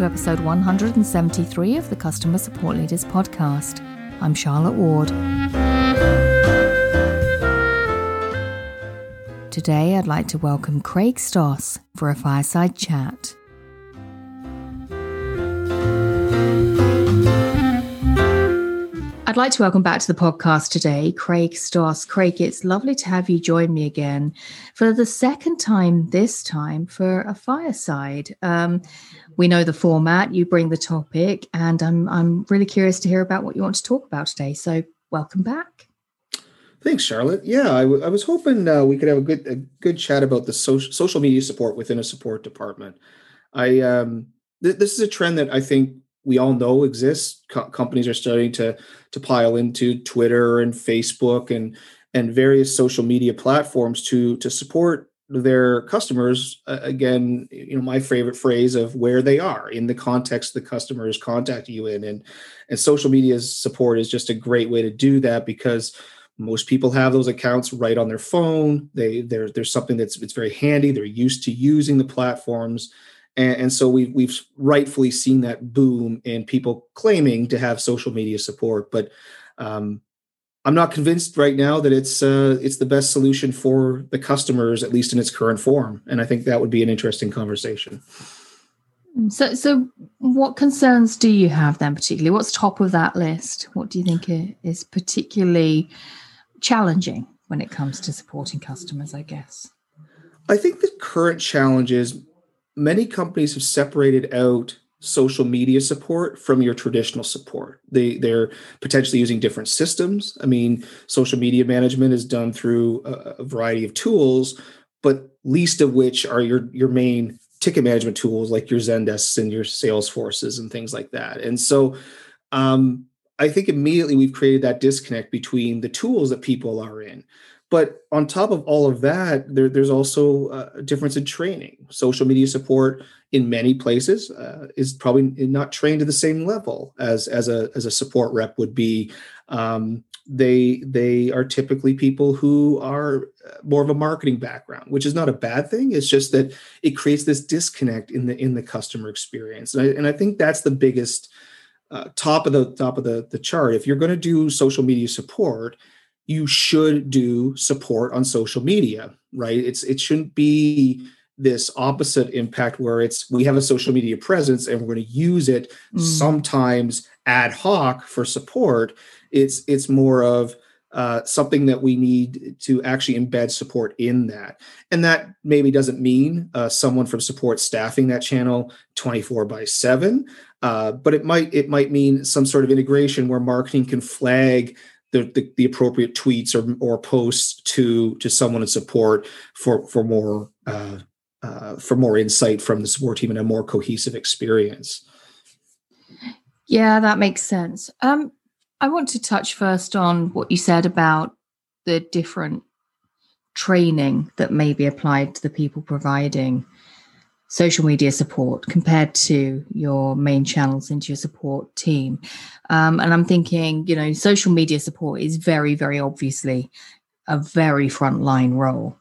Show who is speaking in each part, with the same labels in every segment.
Speaker 1: to episode 173 of the Customer Support Leaders Podcast. I'm Charlotte Ward. Today, I'd like to welcome Craig Stoss for a fireside chat. I'd like to welcome back to the podcast today Craig Stoss. Craig, it's lovely to have you join me again for the second time this time for a fireside. Um, we know the format, you bring the topic, and I'm, I'm really curious to hear about what you want to talk about today. So, welcome back.
Speaker 2: Thanks, Charlotte. Yeah, I, w- I was hoping uh, we could have a good a good chat about the social social media support within a support department. I um, th- this is a trend that I think we all know exists. Co- companies are starting to to pile into Twitter and Facebook and and various social media platforms to to support their customers. Uh, again, you know my favorite phrase of where they are in the context the customer is contacting you in, and and social media support is just a great way to do that because most people have those accounts right on their phone. They there's something that's it's very handy. They're used to using the platforms and, and so we've we've rightfully seen that boom in people claiming to have social media support, but um, I'm not convinced right now that it's uh, it's the best solution for the customers, at least in its current form. And I think that would be an interesting conversation.
Speaker 1: So, so what concerns do you have then, particularly? What's top of that list? What do you think is particularly challenging when it comes to supporting customers? I guess.
Speaker 2: I think the current challenge is many companies have separated out social media support from your traditional support. They they're potentially using different systems. I mean, social media management is done through a, a variety of tools, but least of which are your your main ticket management tools like your Zendesk and your Salesforces and things like that. And so um, I think immediately we've created that disconnect between the tools that people are in. But on top of all of that, there, there's also a difference in training. Social media support in many places uh, is probably not trained to the same level as as a as a support rep would be. Um, they they are typically people who are uh, more of a marketing background, which is not a bad thing. It's just that it creates this disconnect in the in the customer experience, and I, and I think that's the biggest uh, top of the top of the the chart. If you're going to do social media support you should do support on social media, right? It's it shouldn't be this opposite impact where it's we have a social media presence and we're going to use it mm. sometimes ad hoc for support. It's it's more of uh, something that we need to actually embed support in that. And that maybe doesn't mean uh, someone from support staffing that channel 24 by 7, uh, but it might it might mean some sort of integration where marketing can flag the, the, the, appropriate tweets or, or posts to to someone in support for for more uh, uh, for more insight from the support team and a more cohesive experience.
Speaker 1: Yeah, that makes sense. Um, I want to touch first on what you said about the different training that may be applied to the people providing social media support compared to your main channels into your support team. Um, and I'm thinking, you know, social media support is very, very obviously a very frontline role.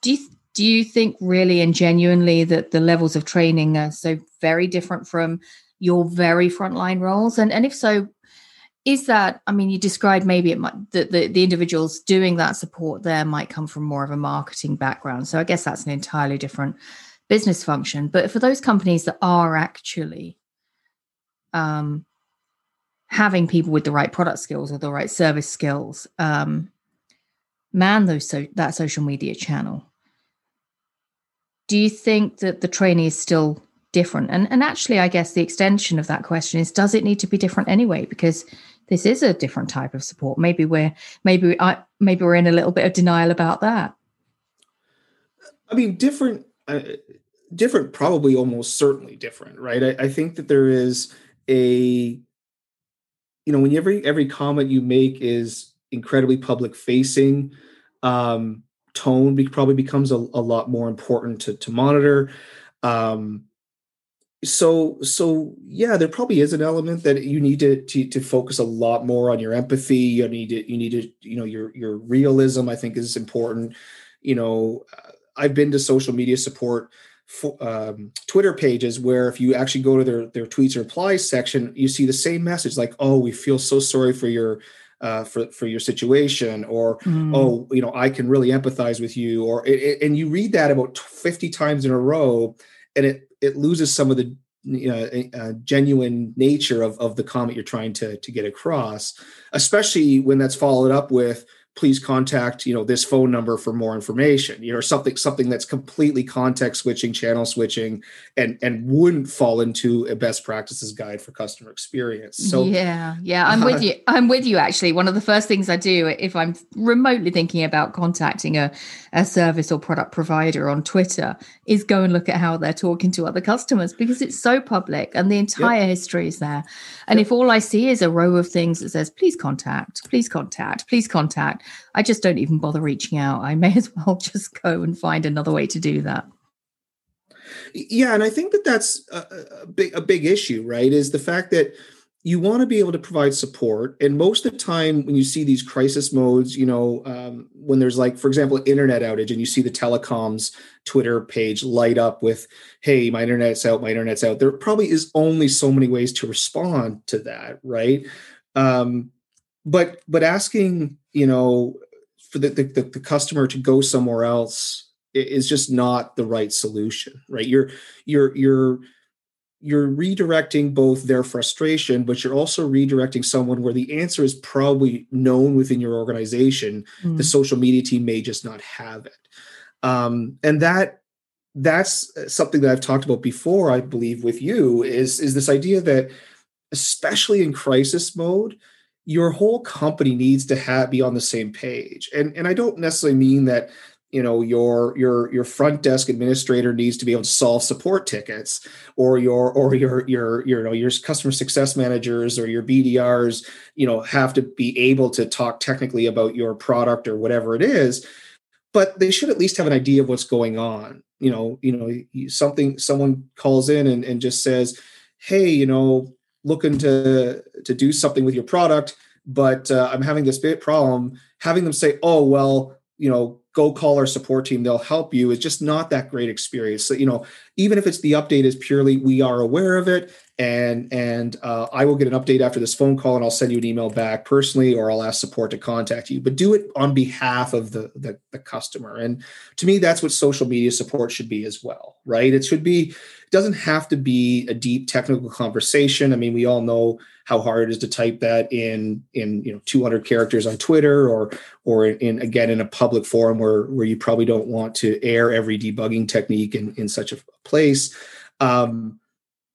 Speaker 1: Do you do you think really and genuinely that the levels of training are so very different from your very frontline roles? And and if so, is that i mean you described maybe it might the, the, the individuals doing that support there might come from more of a marketing background so i guess that's an entirely different business function. But for those companies that are actually um, having people with the right product skills or the right service skills um, man those so that social media channel, do you think that the training is still different? And and actually, I guess the extension of that question is: Does it need to be different anyway? Because this is a different type of support. Maybe we're maybe I maybe we're in a little bit of denial about that.
Speaker 2: I mean, different uh, different, probably almost certainly different, right? I, I, think that there is a, you know, when every every comment you make is incredibly public facing, um, tone be, probably becomes a, a, lot more important to to monitor. Um, so so yeah, there probably is an element that you need to, to to focus a lot more on your empathy. You need to you need to you know your your realism. I think is important. You know, I've been to social media support um, Twitter pages where if you actually go to their their tweets or replies section, you see the same message like, "Oh, we feel so sorry for your uh, for for your situation," or mm. "Oh, you know, I can really empathize with you," or and you read that about fifty times in a row, and it it loses some of the uh, uh, genuine nature of, of the comment you're trying to, to get across, especially when that's followed up with please contact you know this phone number for more information you know something something that's completely context switching channel switching and and wouldn't fall into a best practices guide for customer experience so
Speaker 1: yeah yeah i'm uh, with you i'm with you actually one of the first things i do if i'm remotely thinking about contacting a, a service or product provider on twitter is go and look at how they're talking to other customers because it's so public and the entire yep. history is there and yep. if all i see is a row of things that says please contact please contact please contact I just don't even bother reaching out. I may as well just go and find another way to do that.
Speaker 2: Yeah, and I think that that's a, a big a big issue, right? Is the fact that you want to be able to provide support and most of the time when you see these crisis modes you know um, when there's like for example internet outage and you see the telecoms twitter page light up with hey my internet's out my internet's out there probably is only so many ways to respond to that right um, but but asking you know for the, the, the customer to go somewhere else is just not the right solution right? You're you're you're you're redirecting both their frustration but you're also redirecting someone where the answer is probably known within your organization. Mm. the social media team may just not have it. Um, and that that's something that i've talked about before i believe with you is is this idea that especially in crisis mode your whole company needs to have be on the same page. And and i don't necessarily mean that you know your your your front desk administrator needs to be able to solve support tickets or your or your your your you know your customer success managers or your bdrs you know have to be able to talk technically about your product or whatever it is. But they should at least have an idea of what's going on. You know you know something someone calls in and, and just says hey you know looking to to do something with your product, but uh, I'm having this bit problem. Having them say, "Oh, well, you know, go call our support team; they'll help you," it's just not that great experience. So, you know, even if it's the update is purely we are aware of it, and and uh, I will get an update after this phone call, and I'll send you an email back personally, or I'll ask support to contact you. But do it on behalf of the the, the customer. And to me, that's what social media support should be as well, right? It should be it doesn't have to be a deep technical conversation. I mean, we all know how hard it is to type that in in you know 200 characters on Twitter or or in again in a public forum where where you probably don't want to air every debugging technique in in such a place. Um,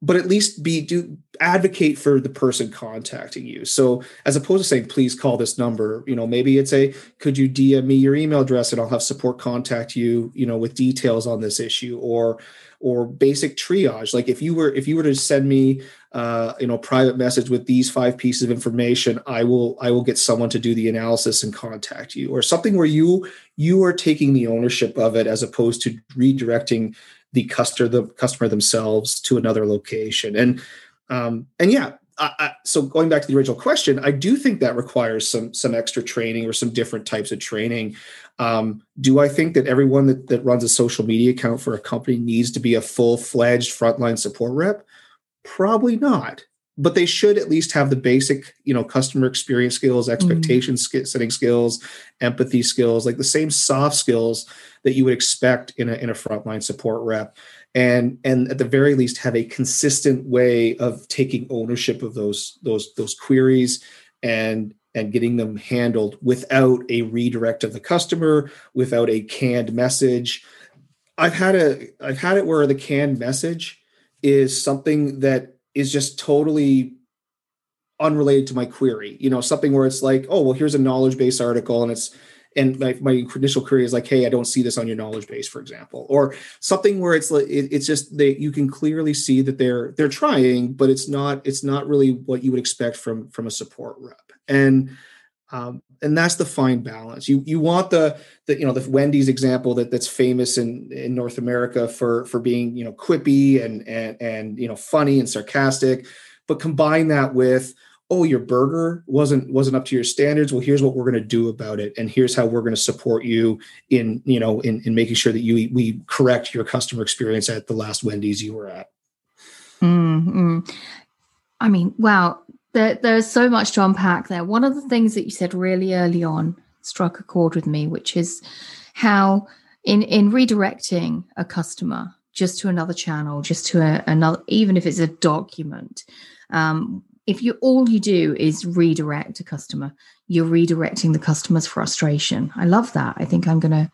Speaker 2: but at least be do advocate for the person contacting you. So as opposed to saying please call this number you know maybe it's a could you dm me your email address and i'll have support contact you you know with details on this issue or or basic triage. Like if you were if you were to send me uh, you know private message with these five pieces of information i will i will get someone to do the analysis and contact you or something where you you are taking the ownership of it as opposed to redirecting the customer the customer themselves to another location and um, and yeah I, I, so going back to the original question i do think that requires some some extra training or some different types of training um, do i think that everyone that, that runs a social media account for a company needs to be a full-fledged frontline support rep probably not but they should at least have the basic you know customer experience skills mm-hmm. expectation mm-hmm. setting skills empathy skills like the same soft skills that you would expect in a, in a frontline support rep and and at the very least have a consistent way of taking ownership of those those those queries and and getting them handled without a redirect of the customer without a canned message i've had a i've had it where the canned message is something that is just totally unrelated to my query. You know, something where it's like, oh, well, here's a knowledge base article and it's and my, my initial query is like, hey, I don't see this on your knowledge base, for example, or something where it's like it, it's just that you can clearly see that they're they're trying, but it's not it's not really what you would expect from from a support rep. And um, and that's the fine balance. You you want the the you know the Wendy's example that that's famous in in North America for for being you know quippy and and and you know funny and sarcastic, but combine that with oh your burger wasn't wasn't up to your standards. Well here's what we're going to do about it and here's how we're going to support you in you know in, in making sure that you we correct your customer experience at the last wendy's you were at.
Speaker 1: Mm-hmm. i mean wow there, there's so much to unpack there. One of the things that you said really early on struck a chord with me which is how in in redirecting a customer just to another channel just to a, another even if it's a document um, if you all you do is redirect a customer you're redirecting the customer's frustration i love that i think i'm going to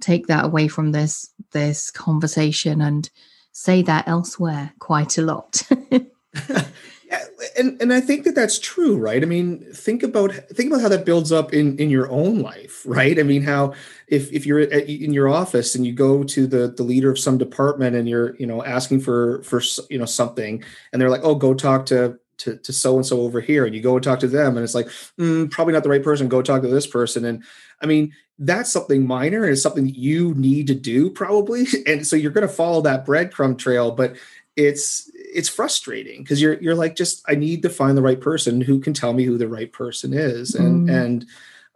Speaker 1: take that away from this this conversation and say that elsewhere quite a lot
Speaker 2: and and I think that that's true, right? I mean, think about think about how that builds up in in your own life, right? I mean, how if if you're in your office and you go to the the leader of some department and you're you know asking for for you know something, and they're like, oh, go talk to to, to so and so over here and you go and talk to them and it's like mm, probably not the right person go talk to this person and i mean that's something minor and it's something that you need to do probably and so you're going to follow that breadcrumb trail but it's it's frustrating because you're you're like just i need to find the right person who can tell me who the right person is and mm. and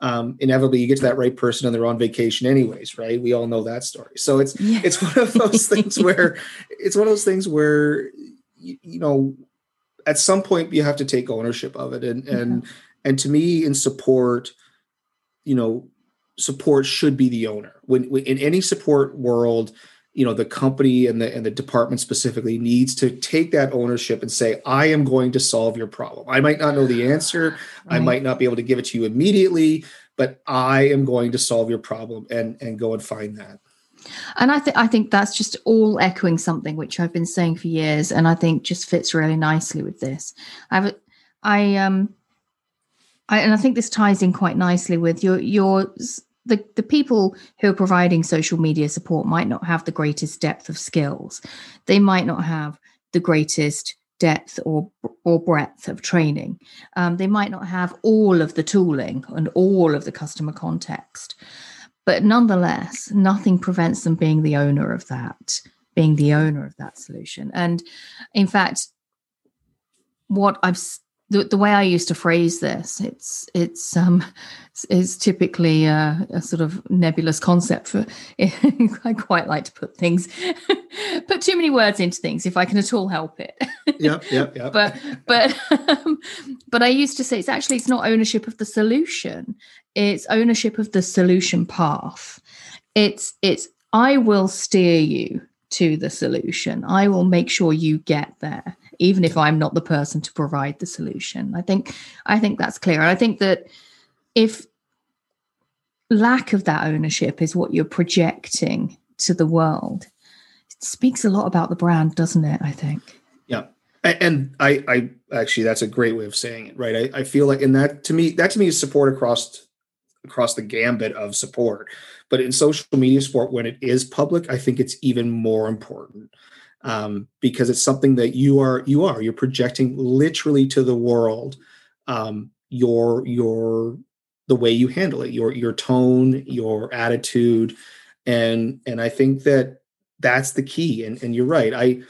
Speaker 2: um, inevitably you get to that right person and they're on vacation anyways right we all know that story so it's yeah. it's one of those things where it's one of those things where you, you know at some point you have to take ownership of it. And and and to me in support you know support should be the owner. When, when, in any support world you know the company and the and the department specifically needs to take that ownership and say i am going to solve your problem. I might not know the answer. Right. i might not be able to give it to you immediately but i am going to solve your problem and and go and find that
Speaker 1: and I think I think that's just all echoing something which I've been saying for years, and I think just fits really nicely with this. I've I um I and I think this ties in quite nicely with your your the, the people who are providing social media support might not have the greatest depth of skills. They might not have the greatest depth or or breadth of training. Um, they might not have all of the tooling and all of the customer context. But nonetheless, nothing prevents them being the owner of that, being the owner of that solution. And in fact, what I've the, the way I used to phrase this, it's it's um is typically a, a, sort of nebulous concept. For I quite like to put things, put too many words into things if I can at all help it.
Speaker 2: yeah, yeah, yeah.
Speaker 1: But but um, but I used to say it's actually it's not ownership of the solution; it's ownership of the solution path. It's it's I will steer you to the solution. I will make sure you get there even if I'm not the person to provide the solution. I think I think that's clear. And I think that if lack of that ownership is what you're projecting to the world, it speaks a lot about the brand, doesn't it? I think.
Speaker 2: Yeah. And I, I actually, that's a great way of saying it, right? I, I feel like, and that to me, that to me is support across across the gambit of support. But in social media support, when it is public, I think it's even more important um, because it's something that you are you are you're projecting literally to the world um, your your the way you handle it your your tone your attitude. And and i think that that's the key. And and you're right. I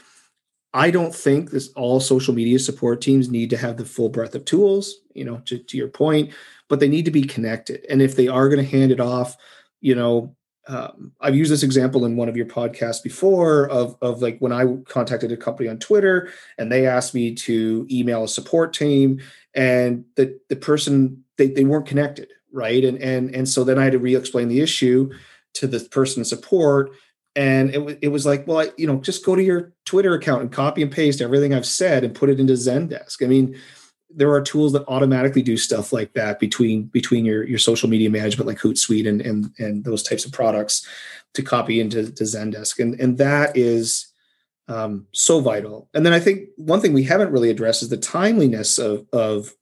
Speaker 2: i don't think this all social media support teams need to have the full breadth of tools you know to, to your point but they need to be connected. And if they are going to hand it off you know um, I've used this example in one of your podcasts before of, of like when I contacted a company on Twitter and they asked me to email a support team and the, the person, they, they weren't connected. Right. And, and, and so then I had to re-explain the issue to the person support. And it, it was like, well, I, you know, just go to your Twitter account and copy and paste everything I've said and put it into Zendesk. I mean, there are tools that automatically do stuff like that between between your your social media management like Hootsuite and and and those types of products to copy into to Zendesk and and that is um, so vital. And then I think one thing we haven't really addressed is the timeliness of of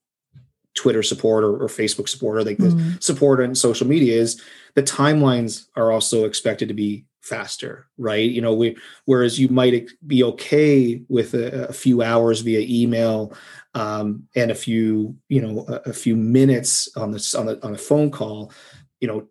Speaker 2: Twitter support or, or Facebook support or like mm. the support on social media is the timelines are also expected to be faster, right? You know, we whereas you might be okay with a, a few hours via email um, and a few, you know, a, a, few minutes on this on a on a phone call, you know,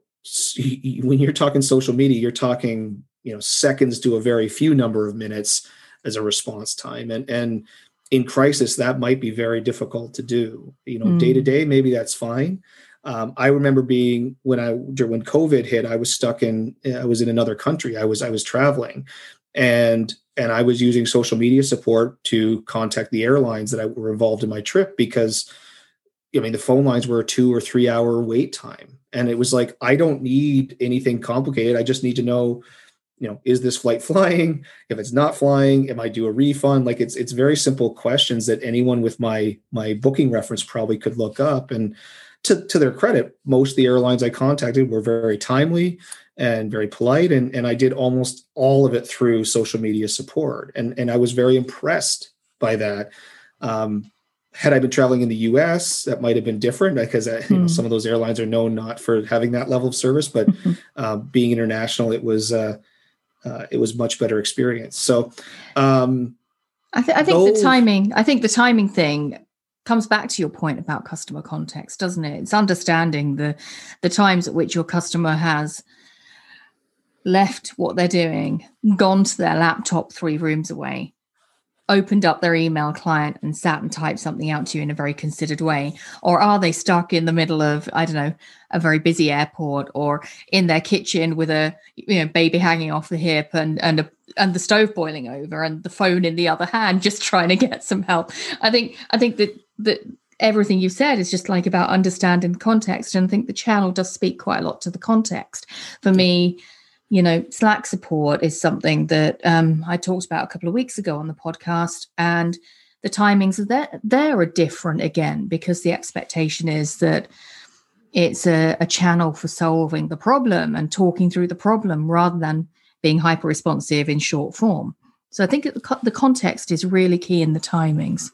Speaker 2: when you're talking social media, you're talking, you know, seconds to a very few number of minutes as a response time, and and in crisis that might be very difficult to do. You know day to day maybe that's fine um, i remember being when i when covid hit i was stuck in i was in another country. I was i was traveling. And and i was using social media support to contact the airlines that I were involved in my trip because i mean the phone lines were a two or three hour wait time. And it was like i don't need anything complicated. I just need to know you know is this flight flying? If it's not flying am i due a refund? Like it's it's very simple questions that anyone with my my booking reference probably could look up. And to, to their credit most of the airlines i contacted were very timely and very polite and, and i did almost all of it through social media support and and i was very impressed by that um, had i been traveling in the us that might have been different because uh, you know, hmm. some of those airlines are known not for having that level of service but uh, being international it was uh, uh, it was much better experience. So, um,
Speaker 1: I, th- I think those- the timing. I think the timing thing comes back to your point about customer context, doesn't it? It's understanding the the times at which your customer has left what they're doing, gone to their laptop three rooms away, opened up their email client and sat and typed something out to you in a very considered way? Or are they stuck in the middle of, I don't know, a very busy airport or in their kitchen with a you know baby hanging off the hip and and a, and the stove boiling over and the phone in the other hand just trying to get some help. I think I think that that everything you've said is just like about understanding context and I think the channel does speak quite a lot to the context. For me, you know, Slack support is something that um, I talked about a couple of weeks ago on the podcast, and the timings of there there are different again because the expectation is that it's a, a channel for solving the problem and talking through the problem rather than being hyper responsive in short form. So I think the context is really key in the timings.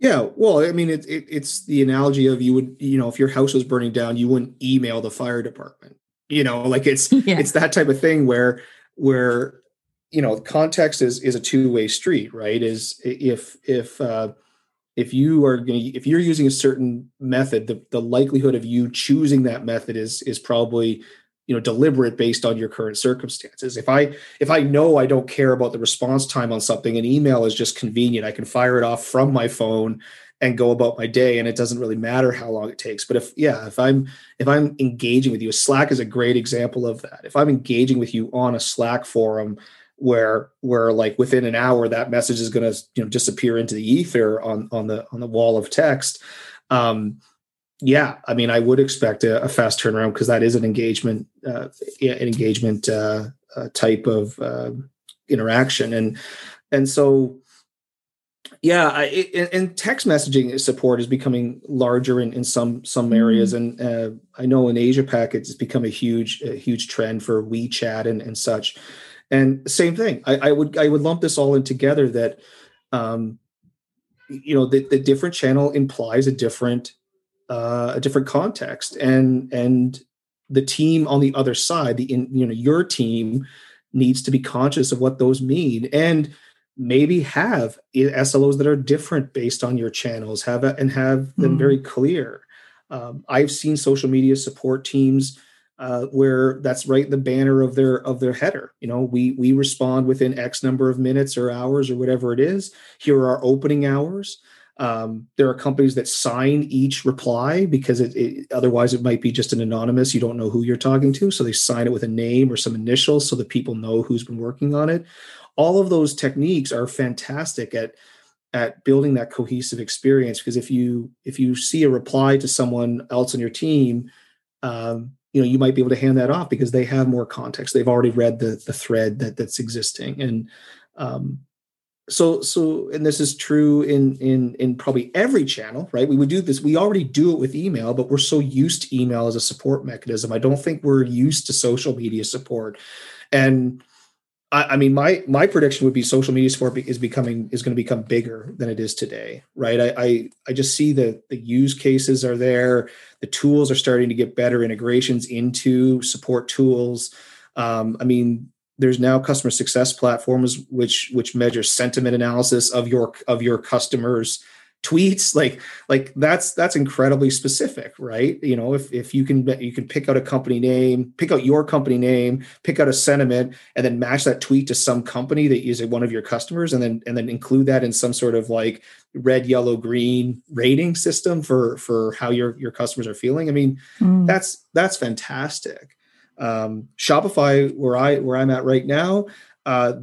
Speaker 2: Yeah, well, I mean, it, it, it's the analogy of you would, you know, if your house was burning down, you wouldn't email the fire department you know like it's yeah. it's that type of thing where where you know context is is a two-way street right is if if uh if you are going to if you're using a certain method the, the likelihood of you choosing that method is is probably you know deliberate based on your current circumstances. If i if i know i don't care about the response time on something an email is just convenient. I can fire it off from my phone and go about my day and it doesn't really matter how long it takes. But if yeah if i'm if i'm engaging with you slack is a great example of that. If i'm engaging with you on a slack forum where where like within an hour that message is going to you know disappear into the ether on on the on the wall of text um yeah i mean i would expect a, a fast turnaround because that is an engagement uh an engagement uh, uh type of uh, interaction. And and so yeah I, it, and text messaging support is becoming larger in, in some some areas. Mm-hmm. and uh, i know in asia pac it's become a huge a huge trend for wechat and, and such. And same thing I, I would i would lump this all in together that um you know the, the different channel implies a different uh a different context and and the team on the other side the in you know your team needs to be conscious of what those mean and maybe have SLOs that are different based on your channels, have a, and have them mm. very clear. Um, I've seen social media support teams uh, where that's right the banner of their of their header. You know, we we respond within X number of minutes or hours or whatever it is. Here are our opening hours. Um, there are companies that sign each reply because it, it, otherwise it might be just an anonymous. You don't know who you're talking to, so they sign it with a name or some initials so that people know who's been working on it all of those techniques are fantastic at at building that cohesive experience because if you if you see a reply to someone else on your team um, you know you might be able to hand that off because they have more context they've already read the the thread that that's existing and um, so so and this is true in in in probably every channel right we would do this we already do it with email but we're so used to email as a support mechanism i don't think we're used to social media support and I, I mean, my my prediction would be social media support is becoming is going to become bigger than it is today, right? I, I I just see the the use cases are there, the tools are starting to get better integrations into support tools. Um, I mean, there's now customer success platforms which which measure sentiment analysis of your of your customers tweets. Like like that's that's incredibly specific right? You know if if you can you can pick out a company name pick out your company name pick out a sentiment and then match that tweet to some company that is one of your customers and then and then include that in some sort of like red yellow green rating system for for how your your customers are feeling. I mean mm. that's that's fantastic um shopify where i where i'm at right now uh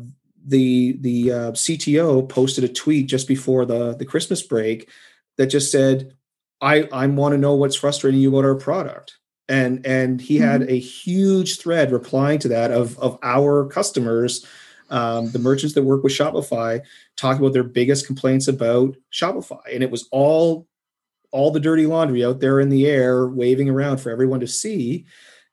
Speaker 2: the the uh, CTO posted a tweet just before the the Christmas break that just said, "I I want to know what's frustrating you about our product." And and he mm-hmm. had a huge thread replying to that of of our customers, um, the merchants that work with Shopify, talking about their biggest complaints about Shopify, and it was all all the dirty laundry out there in the air, waving around for everyone to see.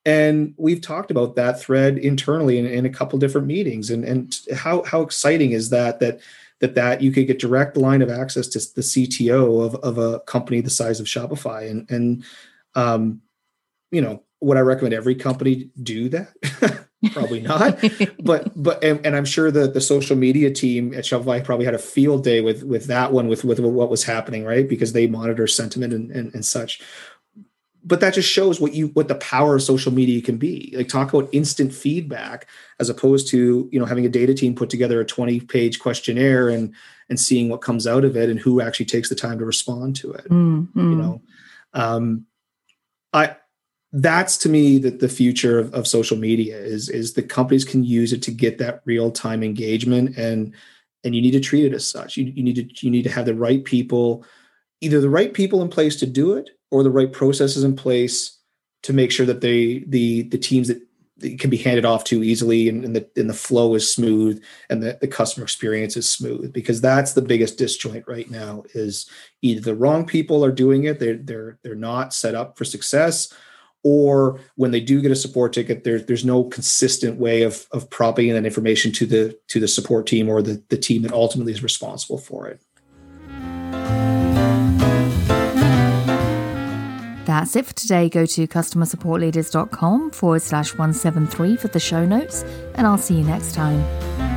Speaker 2: And we've talked about that thread internally in, in a couple different meetings. And, and how, how exciting is that, that, that, that you could get direct line of access to the CTO of, of a company the size of Shopify. And, and, um, you know, would I recommend every company do that? probably not but but and, and, i'm sure that the social media team at shopify probably had a field day with with that one with with what was happening right because they monitor sentiment and, and, and such but that just shows what you what the power of social media can be. Like talk about instant feedback as opposed to you know having a data team put together a 20 page questionnaire and and seeing what comes out of it and who actually takes the time to respond to it mm-hmm. you know? Um i that's to me that the future of, of social media is is the companies can use it to get that real time engagement and and you need to treat it as such. You, you need to you need to have the right people either the right people in place to do it or the right processes in place to make sure that they the the teams that can be handed off to easily and, and, the and the flow is smooth and the, the customer experience is smooth because that's the biggest disjoint right now is either the wrong people are doing it they're they're they're not set up for success or when they do get a support ticket there, there's no consistent way of of propping that information to the to the support team or the, the team that ultimately is responsible for it
Speaker 1: That's it for today. Go to customersupportleaders.com forward slash 173 for the show notes, and I'll see you next time.